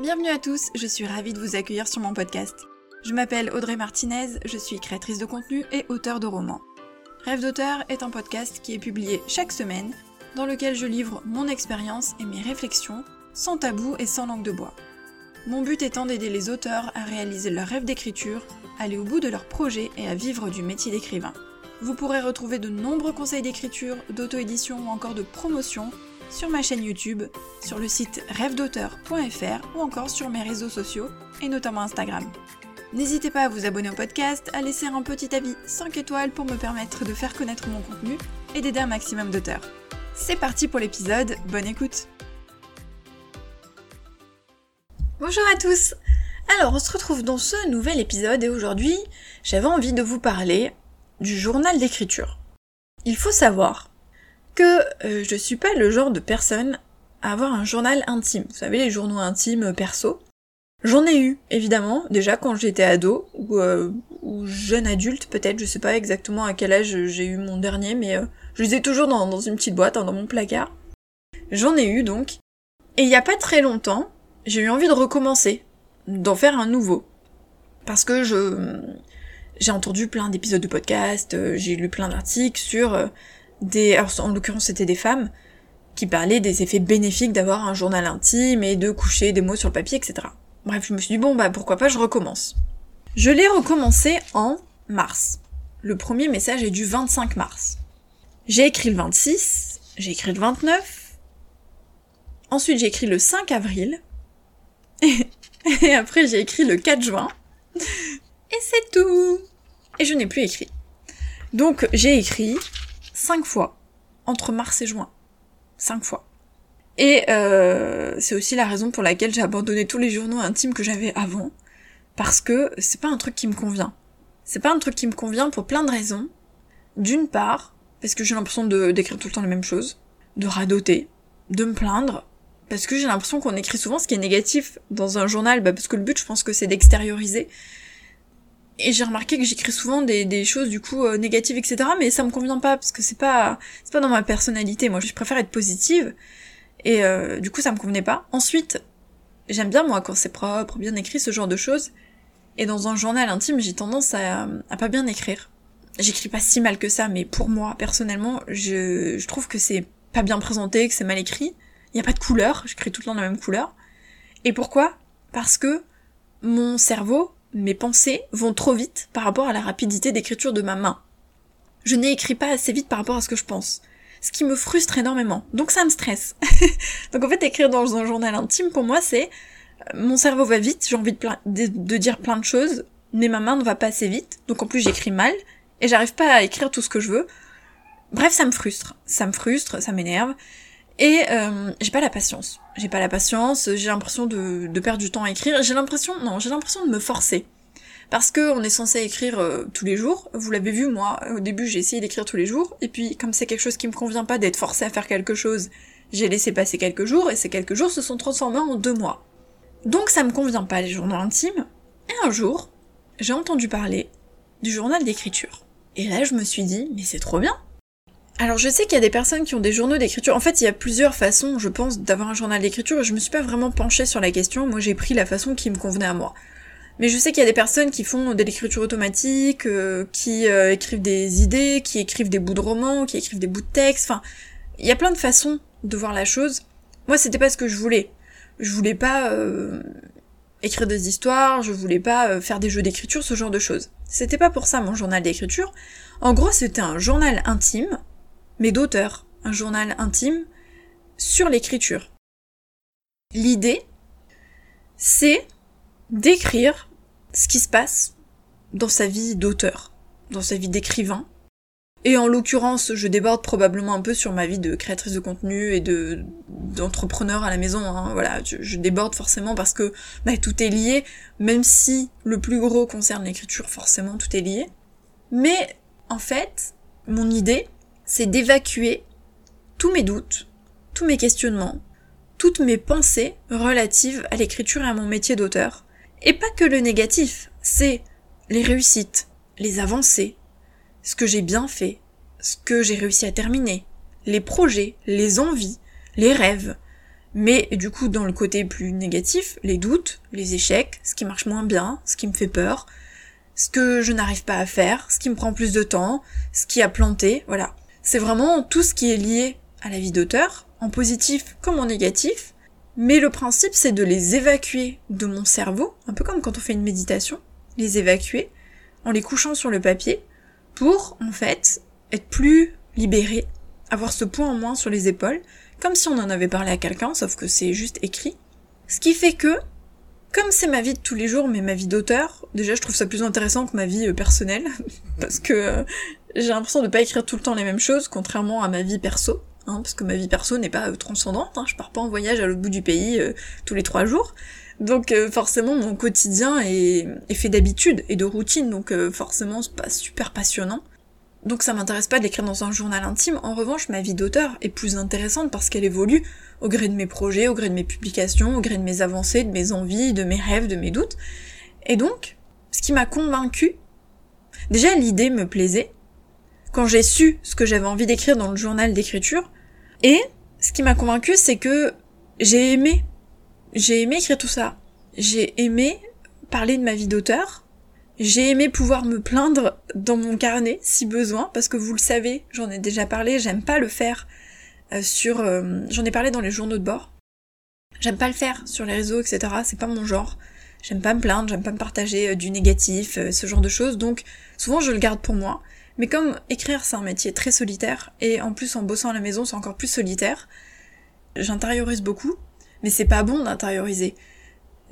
Bienvenue à tous, je suis ravie de vous accueillir sur mon podcast. Je m'appelle Audrey Martinez, je suis créatrice de contenu et auteur de romans. Rêve d'auteur est un podcast qui est publié chaque semaine, dans lequel je livre mon expérience et mes réflexions, sans tabou et sans langue de bois. Mon but étant d'aider les auteurs à réaliser leur rêve d'écriture, aller au bout de leur projet et à vivre du métier d'écrivain. Vous pourrez retrouver de nombreux conseils d'écriture, d'auto-édition ou encore de promotion sur ma chaîne YouTube, sur le site rêvedauteur.fr ou encore sur mes réseaux sociaux et notamment Instagram. N'hésitez pas à vous abonner au podcast, à laisser un petit avis 5 étoiles pour me permettre de faire connaître mon contenu et d'aider un maximum d'auteurs. C'est parti pour l'épisode, bonne écoute Bonjour à tous Alors on se retrouve dans ce nouvel épisode et aujourd'hui j'avais envie de vous parler du journal d'écriture. Il faut savoir que euh, je suis pas le genre de personne à avoir un journal intime. Vous savez, les journaux intimes euh, perso. J'en ai eu, évidemment, déjà quand j'étais ado, ou, euh, ou jeune adulte peut-être, je sais pas exactement à quel âge j'ai eu mon dernier, mais je les ai toujours dans, dans une petite boîte, hein, dans mon placard. J'en ai eu donc. Et il y a pas très longtemps, j'ai eu envie de recommencer, d'en faire un nouveau. Parce que je j'ai entendu plein d'épisodes de podcast, j'ai lu plein d'articles sur en l'occurrence c'était des femmes, qui parlaient des effets bénéfiques d'avoir un journal intime et de coucher des mots sur le papier, etc. Bref, je me suis dit bon bah pourquoi pas, je recommence. Je l'ai recommencé en mars. Le premier message est du 25 mars. J'ai écrit le 26, j'ai écrit le 29, ensuite j'ai écrit le 5 avril, et après j'ai écrit le 4 juin, et c'est tout. Et je n'ai plus écrit. Donc j'ai écrit cinq fois entre mars et juin. Cinq fois. Et euh, c'est aussi la raison pour laquelle j'ai abandonné tous les journaux intimes que j'avais avant, parce que c'est pas un truc qui me convient. C'est pas un truc qui me convient pour plein de raisons. D'une part, parce que j'ai l'impression de d'écrire tout le temps les mêmes choses, de radoter, de me plaindre, parce que j'ai l'impression qu'on écrit souvent ce qui est négatif dans un journal, bah parce que le but je pense que c'est d'extérioriser et j'ai remarqué que j'écris souvent des, des, choses du coup euh, négatives etc mais ça me convient pas parce que c'est pas c'est pas dans ma personnalité. Moi je préfère être positive et euh, du coup ça me convenait pas. Ensuite j'aime bien moi quand c'est propre bien écrit ce genre de choses. Et dans un journal intime j'ai tendance à, à pas bien écrire. J'écris pas si mal que ça mais pour moi personnellement je, je trouve que c'est pas bien présenté que c'est mal écrit. Il y a pas de couleur j'écris tout le temps la même couleur. Et pourquoi? Parce que mon cerveau mes pensées vont trop vite par rapport à la rapidité d'écriture de ma main. Je n'écris pas assez vite par rapport à ce que je pense. Ce qui me frustre énormément. Donc ça me stresse. Donc en fait, écrire dans un journal intime, pour moi, c'est euh, mon cerveau va vite, j'ai envie de, de, dire plein de choses, mais ma main ne va pas assez vite. Donc en plus, j'écris mal, et j'arrive pas à écrire tout ce que je veux. Bref, ça me frustre. Ça me frustre, ça m'énerve. Et euh, j'ai pas la patience. J'ai pas la patience, j'ai l'impression de, perdre du temps à écrire. J'ai l'impression, non, j'ai l'impression de me forcer. Parce que on est censé écrire euh, tous les jours. Vous l'avez vu, moi, au début j'ai essayé d'écrire tous les jours. Et puis, comme c'est quelque chose qui me convient pas d'être forcé à faire quelque chose, j'ai laissé passer quelques jours, et ces quelques jours se sont transformés en deux mois. Donc ça me convient pas les journaux intimes. Et un jour, j'ai entendu parler du journal d'écriture. Et là je me suis dit, mais c'est trop bien alors je sais qu'il y a des personnes qui ont des journaux d'écriture. En fait, il y a plusieurs façons, je pense, d'avoir un journal d'écriture je me suis pas vraiment penchée sur la question. Moi, j'ai pris la façon qui me convenait à moi. Mais je sais qu'il y a des personnes qui font de l'écriture automatique, euh, qui euh, écrivent des idées, qui écrivent des bouts de romans, qui écrivent des bouts de texte. Enfin, il y a plein de façons de voir la chose. Moi, c'était pas ce que je voulais. Je voulais pas euh, écrire des histoires, je voulais pas faire des jeux d'écriture, ce genre de choses. C'était pas pour ça mon journal d'écriture. En gros, c'était un journal intime mais d'auteur, un journal intime, sur l'écriture. L'idée, c'est d'écrire ce qui se passe dans sa vie d'auteur, dans sa vie d'écrivain. Et en l'occurrence, je déborde probablement un peu sur ma vie de créatrice de contenu et de d'entrepreneur à la maison. Hein. Voilà, je, déborde forcément parce que bah, tout est lié, même si le plus gros concerne l'écriture, forcément tout est lié. Mais en fait, mon idée, c'est d'évacuer tous mes doutes, tous mes questionnements, toutes mes pensées relatives à l'écriture et à mon métier d'auteur. Et pas que le négatif, c'est les réussites, les avancées, ce que j'ai bien fait, ce que j'ai réussi à terminer, les projets, les envies, les rêves, Mais du coup, dans le côté plus négatif, les doutes, les échecs, ce qui marche moins bien, ce qui me fait peur, ce que je n'arrive pas à faire, ce qui me prend plus de temps, ce qui a planté, voilà. C'est vraiment tout ce qui est lié à la vie d'auteur, en positif comme en négatif, mais le principe c'est de les évacuer de mon cerveau, un peu comme quand on fait une méditation, les évacuer en les couchant sur le papier pour en fait être plus libéré, avoir ce poids en moins sur les épaules, comme si on en avait parlé à quelqu'un, sauf que c'est juste écrit. Ce qui fait que, comme c'est ma vie de tous les jours, mais ma vie d'auteur, déjà je trouve ça plus intéressant que ma vie euh, personnelle, parce que euh, j'ai l'impression de pas écrire tout le temps les mêmes choses, contrairement à ma vie perso, hein, parce que ma vie perso n'est pas euh, transcendante, hein, je pars pas en voyage à l'autre bout du pays tous les trois jours, donc forcément mon quotidien est, fait d'habitude et de routine, donc forcément c'est pas super passionnant. Donc ça m'intéresse pas d'écrire dans un journal intime, en revanche ma vie d'auteur est plus intéressante parce qu'elle évolue au gré de mes projets, au gré de mes publications, au gré de mes avancées, de mes envies, de mes rêves, de mes doutes. Et donc, ce qui m'a convaincu, déjà l'idée me plaisait, quand j'ai su ce que j'avais envie d'écrire dans le journal d'écriture, et ce qui m'a convaincu c'est que j'ai aimé, j'ai aimé écrire tout ça. J'ai aimé parler de ma vie d'auteur, j'ai aimé pouvoir me plaindre dans mon carnet si besoin, parce que vous le savez, j'en ai déjà parlé, j'aime pas le faire euh, sur... Euh, j'en ai parlé dans les journaux de bord. J'aime pas le faire sur les réseaux, etc. C'est pas mon genre. J'aime pas me plaindre, j'aime pas me partager euh, du négatif, ce genre de choses, donc souvent je le garde pour moi. Mais comme écrire c'est un métier très solitaire, et en plus en bossant à la maison c'est encore plus solitaire, j'intériorise beaucoup, mais c'est pas bon d'intérioriser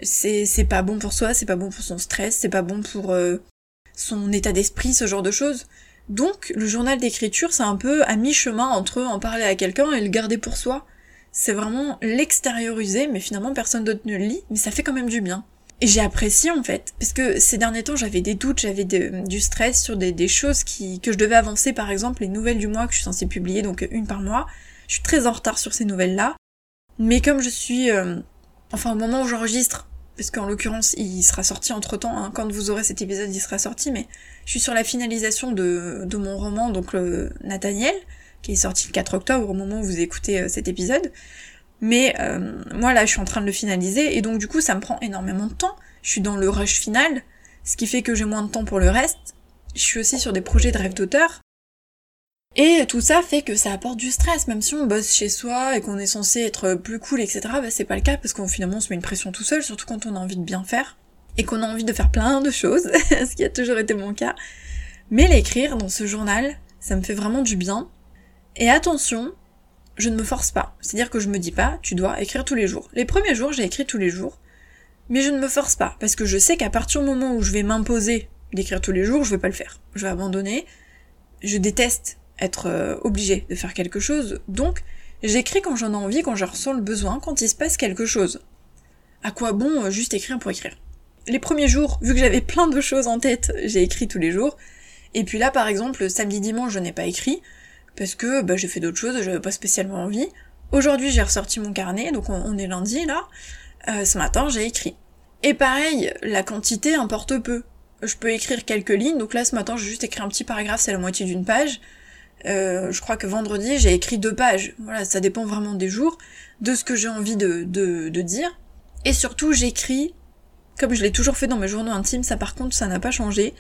c'est pas bon pour soi, c'est pas bon pour son stress, c'est pas bon pour euh, son état d'esprit, ce genre de choses. Donc le journal d'écriture, c'est un peu à mi-chemin entre en parler à quelqu'un et le garder pour soi. C'est vraiment l'extérioriser, mais finalement personne d'autre ne le lit, mais ça fait quand même du bien. Et j'ai apprécié en fait, parce que ces derniers temps j'avais des doutes, j'avais du stress sur des, choses qui, que je devais avancer, par exemple les nouvelles du mois que je suis censée publier, donc une par mois. Je suis très en retard sur ces nouvelles-là. Mais comme je suis euh, enfin au moment où j'enregistre, parce qu'en l'occurrence il sera sorti entre temps, hein, quand vous aurez cet épisode il sera sorti, mais je suis sur la finalisation de, de mon roman, donc le Nathaniel, qui est sorti le 4 octobre au moment où vous écoutez euh, cet épisode. Mais euh, moi là je suis en train de le finaliser et donc du coup ça me prend énormément de temps. Je suis dans le rush final, ce qui fait que j'ai moins de temps pour le reste. Je suis aussi sur des projets de rêve d'auteur, et tout ça fait que ça apporte du stress, même si on bosse chez soi et qu'on est censé être plus cool, etc. Bah c'est pas le cas parce qu'on finalement se met une pression tout seul, surtout quand on a envie de bien faire et qu'on a envie de faire plein de choses, ce qui a toujours été mon cas. Mais l'écrire dans ce journal, ça me fait vraiment du bien. Et attention, je ne me force pas. C'est-à-dire que je me dis pas, tu dois écrire tous les jours. Les premiers jours, j'ai écrit tous les jours. Mais je ne me force pas, parce que je sais qu'à partir du moment où je vais m'imposer d'écrire tous les jours, je vais pas le faire. Je vais abandonner. Je déteste être euh, obligé de faire quelque chose, donc j'écris quand j'en ai envie, quand je ressens le besoin, quand il se passe quelque chose. À quoi bon euh, juste écrire pour écrire? Les premiers jours, vu que j'avais plein de choses en tête, j'ai écrit tous les jours. Et puis là, par exemple, samedi dimanche, je n'ai pas écrit, parce que bah, j'ai fait d'autres choses, j'avais pas spécialement envie. Aujourd'hui, j'ai ressorti mon carnet, donc on, est lundi là. Euh, ce matin, j'ai écrit. Et pareil, la quantité importe peu. Je peux écrire quelques lignes, donc là ce matin j'ai juste écrit un petit paragraphe, c'est la moitié d'une page. Euh, je crois que vendredi, j'ai écrit deux pages. Voilà, ça dépend vraiment des jours, de ce que j'ai envie de, de, de, dire. Et surtout, j'écris, comme je l'ai toujours fait dans mes journaux intimes, ça par contre, ça n'a pas changé.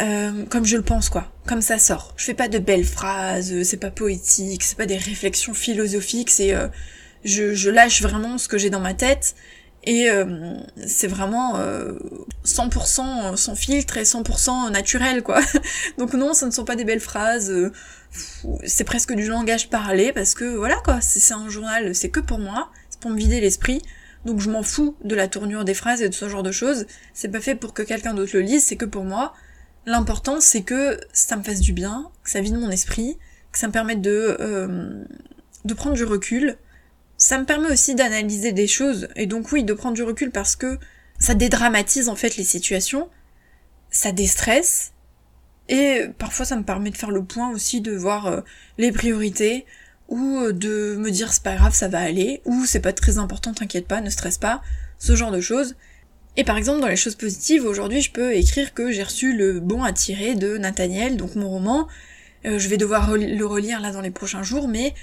Euh, comme je le pense, quoi. Comme ça sort. Je fais pas de belles phrases, c'est pas poétique, c'est pas des réflexions philosophiques, c'est... Euh, je, je lâche vraiment ce que j'ai dans ma tête et euh, c'est vraiment 100% euh, sans filtre et 100% naturel, quoi. Donc non, ce ne sont pas des belles phrases, euh, c'est presque du langage parlé, parce que voilà, quoi, c'est un journal, c'est que pour moi, c'est pour me vider l'esprit, donc je m'en fous de la tournure des phrases et de ce genre de choses, c'est pas fait pour que quelqu'un d'autre le lise, c'est que pour moi. L'important, c'est que ça me fasse du bien, que ça vide mon esprit, que ça me permette de, de prendre du recul, ça me permet aussi d'analyser des choses, et donc oui, de prendre du recul parce que ça dédramatise en fait les situations, ça déstresse, et parfois ça me permet de faire le point aussi, de voir euh, les priorités, ou euh, de me dire c'est pas grave, ça va aller, ou c'est pas très important, t'inquiète pas, ne stresse pas, ce genre de choses. Et par exemple, dans les choses positives, aujourd'hui, je peux écrire que j'ai reçu le bon à tirer de Nathaniel, donc mon roman. Euh, je vais devoir le relire là dans les prochains jours, mais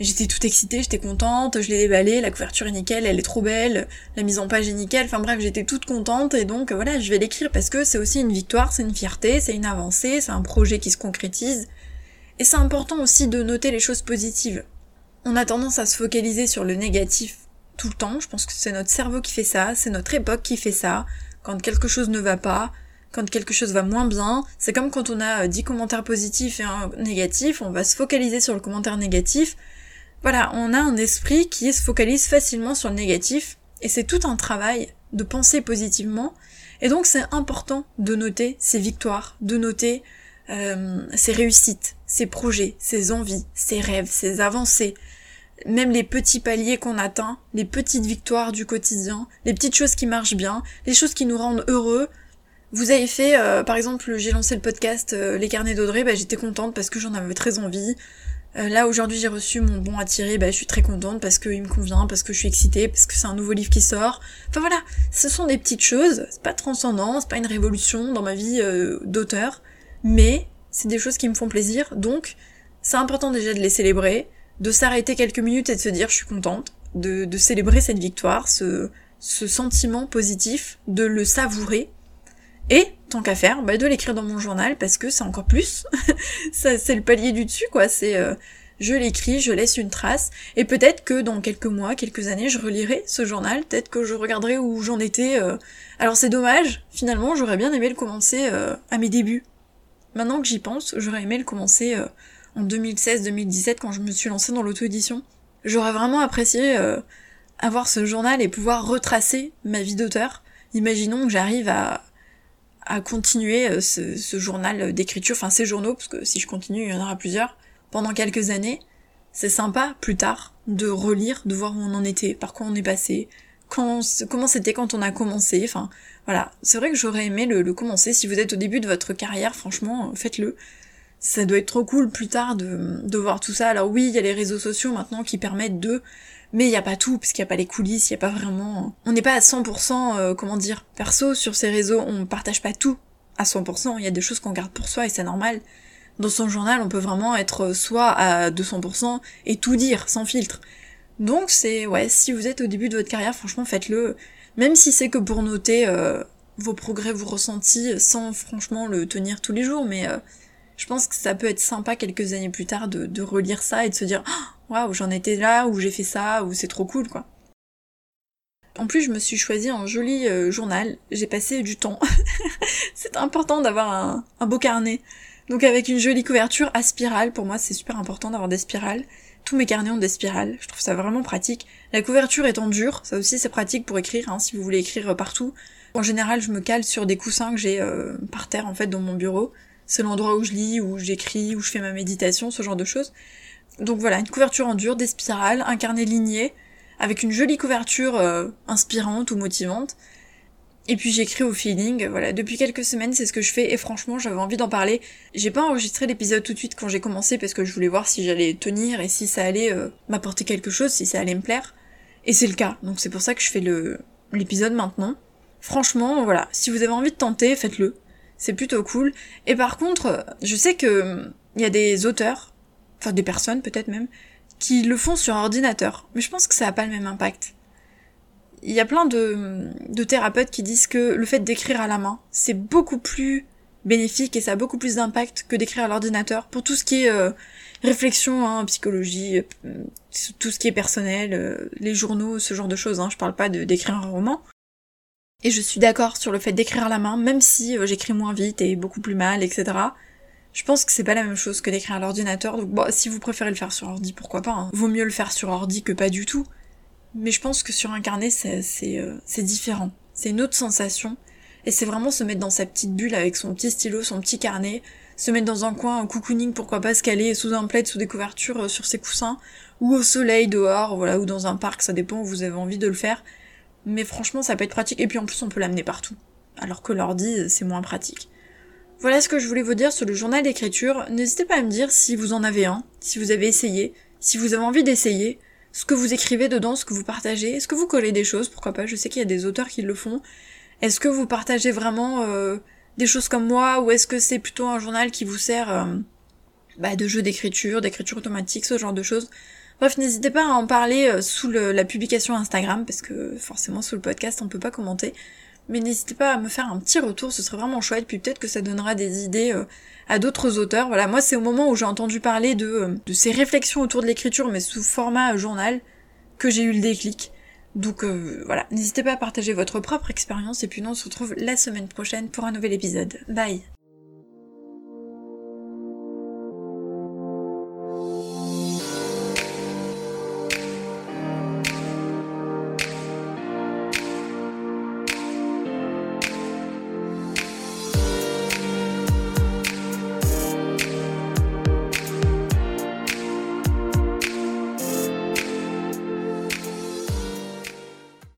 J'étais toute excitée, j'étais contente, je l'ai déballé, la couverture est nickel, elle est trop belle, la mise en page est nickel, enfin bref, j'étais toute contente et donc voilà, je vais l'écrire parce que c'est aussi une victoire, c'est une fierté, c'est une avancée, c'est un projet qui se concrétise. Et c'est important aussi de noter les choses positives. On a tendance à se focaliser sur le négatif tout le temps, je pense que c'est notre cerveau qui fait ça, c'est notre époque qui fait ça. Quand quelque chose ne va pas, quand quelque chose va moins bien, c'est comme quand on a 10 commentaires positifs et un négatif, on va se focaliser sur le commentaire négatif. Voilà, on a un esprit qui se focalise facilement sur le négatif, et c'est tout un travail de penser positivement, et donc c'est important de noter ses victoires, de noter euh, ses réussites, ses projets, ses envies, ses rêves, ses avancées, même les petits paliers qu'on atteint, les petites victoires du quotidien, les petites choses qui marchent bien, les choses qui nous rendent heureux. Vous avez fait, euh, par exemple, j'ai lancé le podcast euh, Les carnets d'Audrey, bah, j'étais contente parce que j'en avais très envie. Euh, là aujourd'hui j'ai reçu mon bon à tirer, bah, je suis très contente parce qu'il me convient, parce que je suis excitée, parce que c'est un nouveau livre qui sort. Enfin voilà, ce sont des petites choses, c'est pas transcendant, c'est pas une révolution dans ma vie euh, d'auteur, mais c'est des choses qui me font plaisir, donc c'est important déjà de les célébrer, de s'arrêter quelques minutes et de se dire je suis contente, de, célébrer cette victoire, ce, sentiment positif, de le savourer, et tant qu'à faire, bah, de l'écrire dans mon journal parce que c'est encore plus. c'est le palier du dessus, quoi. C'est euh, je l'écris, je laisse une trace, et peut-être que dans quelques mois, quelques années, je relirai ce journal, peut-être que je regarderai où j'en étais. Euh. Alors c'est dommage, finalement, j'aurais bien aimé le commencer euh, à mes débuts. Maintenant que j'y pense, j'aurais aimé le commencer en 2016-2017 quand je me suis lancée dans l'auto-édition. J'aurais vraiment apprécié avoir ce journal et pouvoir retracer ma vie d'auteur. Imaginons que j'arrive à, continuer euh, ce, journal d'écriture, enfin ces journaux, parce que si je continue, il y en aura plusieurs, pendant quelques années. C'est sympa plus tard de relire, de voir où on en était, par quoi on est passé, comment c'était quand on a commencé, enfin voilà. C'est vrai que j'aurais aimé le, le, commencer. Si vous êtes au début de votre carrière, franchement, faites-le. Ça doit être trop cool plus tard de, de voir tout ça. Alors oui, il y a les réseaux sociaux maintenant qui permettent de mais il n'y a pas tout, parce qu'il n'y a pas les coulisses, il n'y a pas vraiment... On n'est pas à 100%, euh, comment dire, perso sur ces réseaux, on partage pas tout à 100%, il y a des choses qu'on garde pour soi et c'est normal. Dans son journal, on peut vraiment être soit à 200% et tout dire, sans filtre. Donc c'est, ouais, si vous êtes au début de votre carrière, franchement, faites-le. Même si c'est que pour noter euh, vos progrès, vos ressentis, sans franchement le tenir tous les jours, mais... Euh, je pense que ça peut être sympa quelques années plus tard de, relire ça et de se dire oh, waouh j'en étais là ou j'ai fait ça ou c'est trop cool quoi. En plus je me suis choisi un joli euh, journal, j'ai passé du temps. c'est important d'avoir un, un, beau carnet. Donc avec une jolie couverture à spirale, pour moi c'est super important d'avoir des spirales. Tous mes carnets ont des spirales, je trouve ça vraiment pratique. La couverture étant dure, ça aussi c'est pratique pour écrire, hein, si vous voulez écrire partout. En général je me cale sur des coussins que j'ai euh, par terre en fait dans mon bureau c'est l'endroit où je lis, où j'écris, où je fais ma méditation, ce genre de choses. Donc voilà, une couverture en dur, des spirales, un carnet ligné, avec une jolie couverture euh, inspirante ou motivante. Et puis j'écris au feeling, voilà, depuis quelques semaines c'est ce que je fais et franchement j'avais envie d'en parler. J'ai pas enregistré l'épisode tout de suite quand j'ai commencé parce que je voulais voir si j'allais tenir et si ça allait euh, m'apporter quelque chose, si ça allait me plaire. Et c'est le cas, donc c'est pour ça que je fais le l'épisode maintenant. Franchement, voilà, si vous avez envie de tenter, faites-le c'est plutôt cool. Et par contre, je sais que il y a des auteurs, enfin des personnes peut-être même, qui le font sur ordinateur. Mais je pense que ça n'a pas le même impact. Il y a plein de, thérapeutes qui disent que le fait d'écrire à la main, c'est beaucoup plus bénéfique et ça a beaucoup plus d'impact que d'écrire à l'ordinateur pour tout ce qui est euh, réflexion, hein, psychologie, euh, tout ce qui est personnel, euh, les journaux, ce genre de choses. Hein. Je parle pas d'écrire un roman. Et je suis d'accord sur le fait d'écrire à la main, même si euh, j'écris moins vite et beaucoup plus mal, etc. Je pense que c'est pas la même chose que d'écrire à l'ordinateur, donc bon, si vous préférez le faire sur ordi, pourquoi pas. Hein. Vaut mieux le faire sur ordi que pas du tout. Mais je pense que sur un carnet, c'est euh, différent. C'est une autre sensation. Et c'est vraiment se mettre dans sa petite bulle avec son petit stylo, son petit carnet, se mettre dans un coin, un cocooning, pourquoi pas se caler sous un plaid, sous des couvertures, euh, sur ses coussins, ou au soleil dehors, voilà, ou dans un parc, ça dépend où vous avez envie de le faire. Mais franchement, ça peut être pratique. Et puis en plus, on peut l'amener partout. Alors que l'ordi, c'est moins pratique. Voilà ce que je voulais vous dire sur le journal d'écriture. N'hésitez pas à me dire si vous en avez un, si vous avez essayé, si vous avez envie d'essayer, ce que vous écrivez dedans, ce que vous partagez. Est-ce que vous collez des choses? Pourquoi pas? Je sais qu'il y a des auteurs qui le font. Est-ce que vous partagez vraiment euh, des choses comme moi? Ou est-ce que c'est plutôt un journal qui vous sert euh, bah, de jeu d'écriture, d'écriture automatique, ce genre de choses? Bref, n'hésitez pas à en parler euh, sous la publication Instagram, parce que forcément sous le podcast on peut pas commenter. Mais n'hésitez pas à me faire un petit retour, ce serait vraiment chouette, puis peut-être que ça donnera des idées euh, à d'autres auteurs. Voilà, moi c'est au moment où j'ai entendu parler de, euh, de ces réflexions autour de l'écriture, mais sous format journal, que j'ai eu le déclic. Donc voilà, n'hésitez pas à partager votre propre expérience, et puis nous on se retrouve la semaine prochaine pour un nouvel épisode. Bye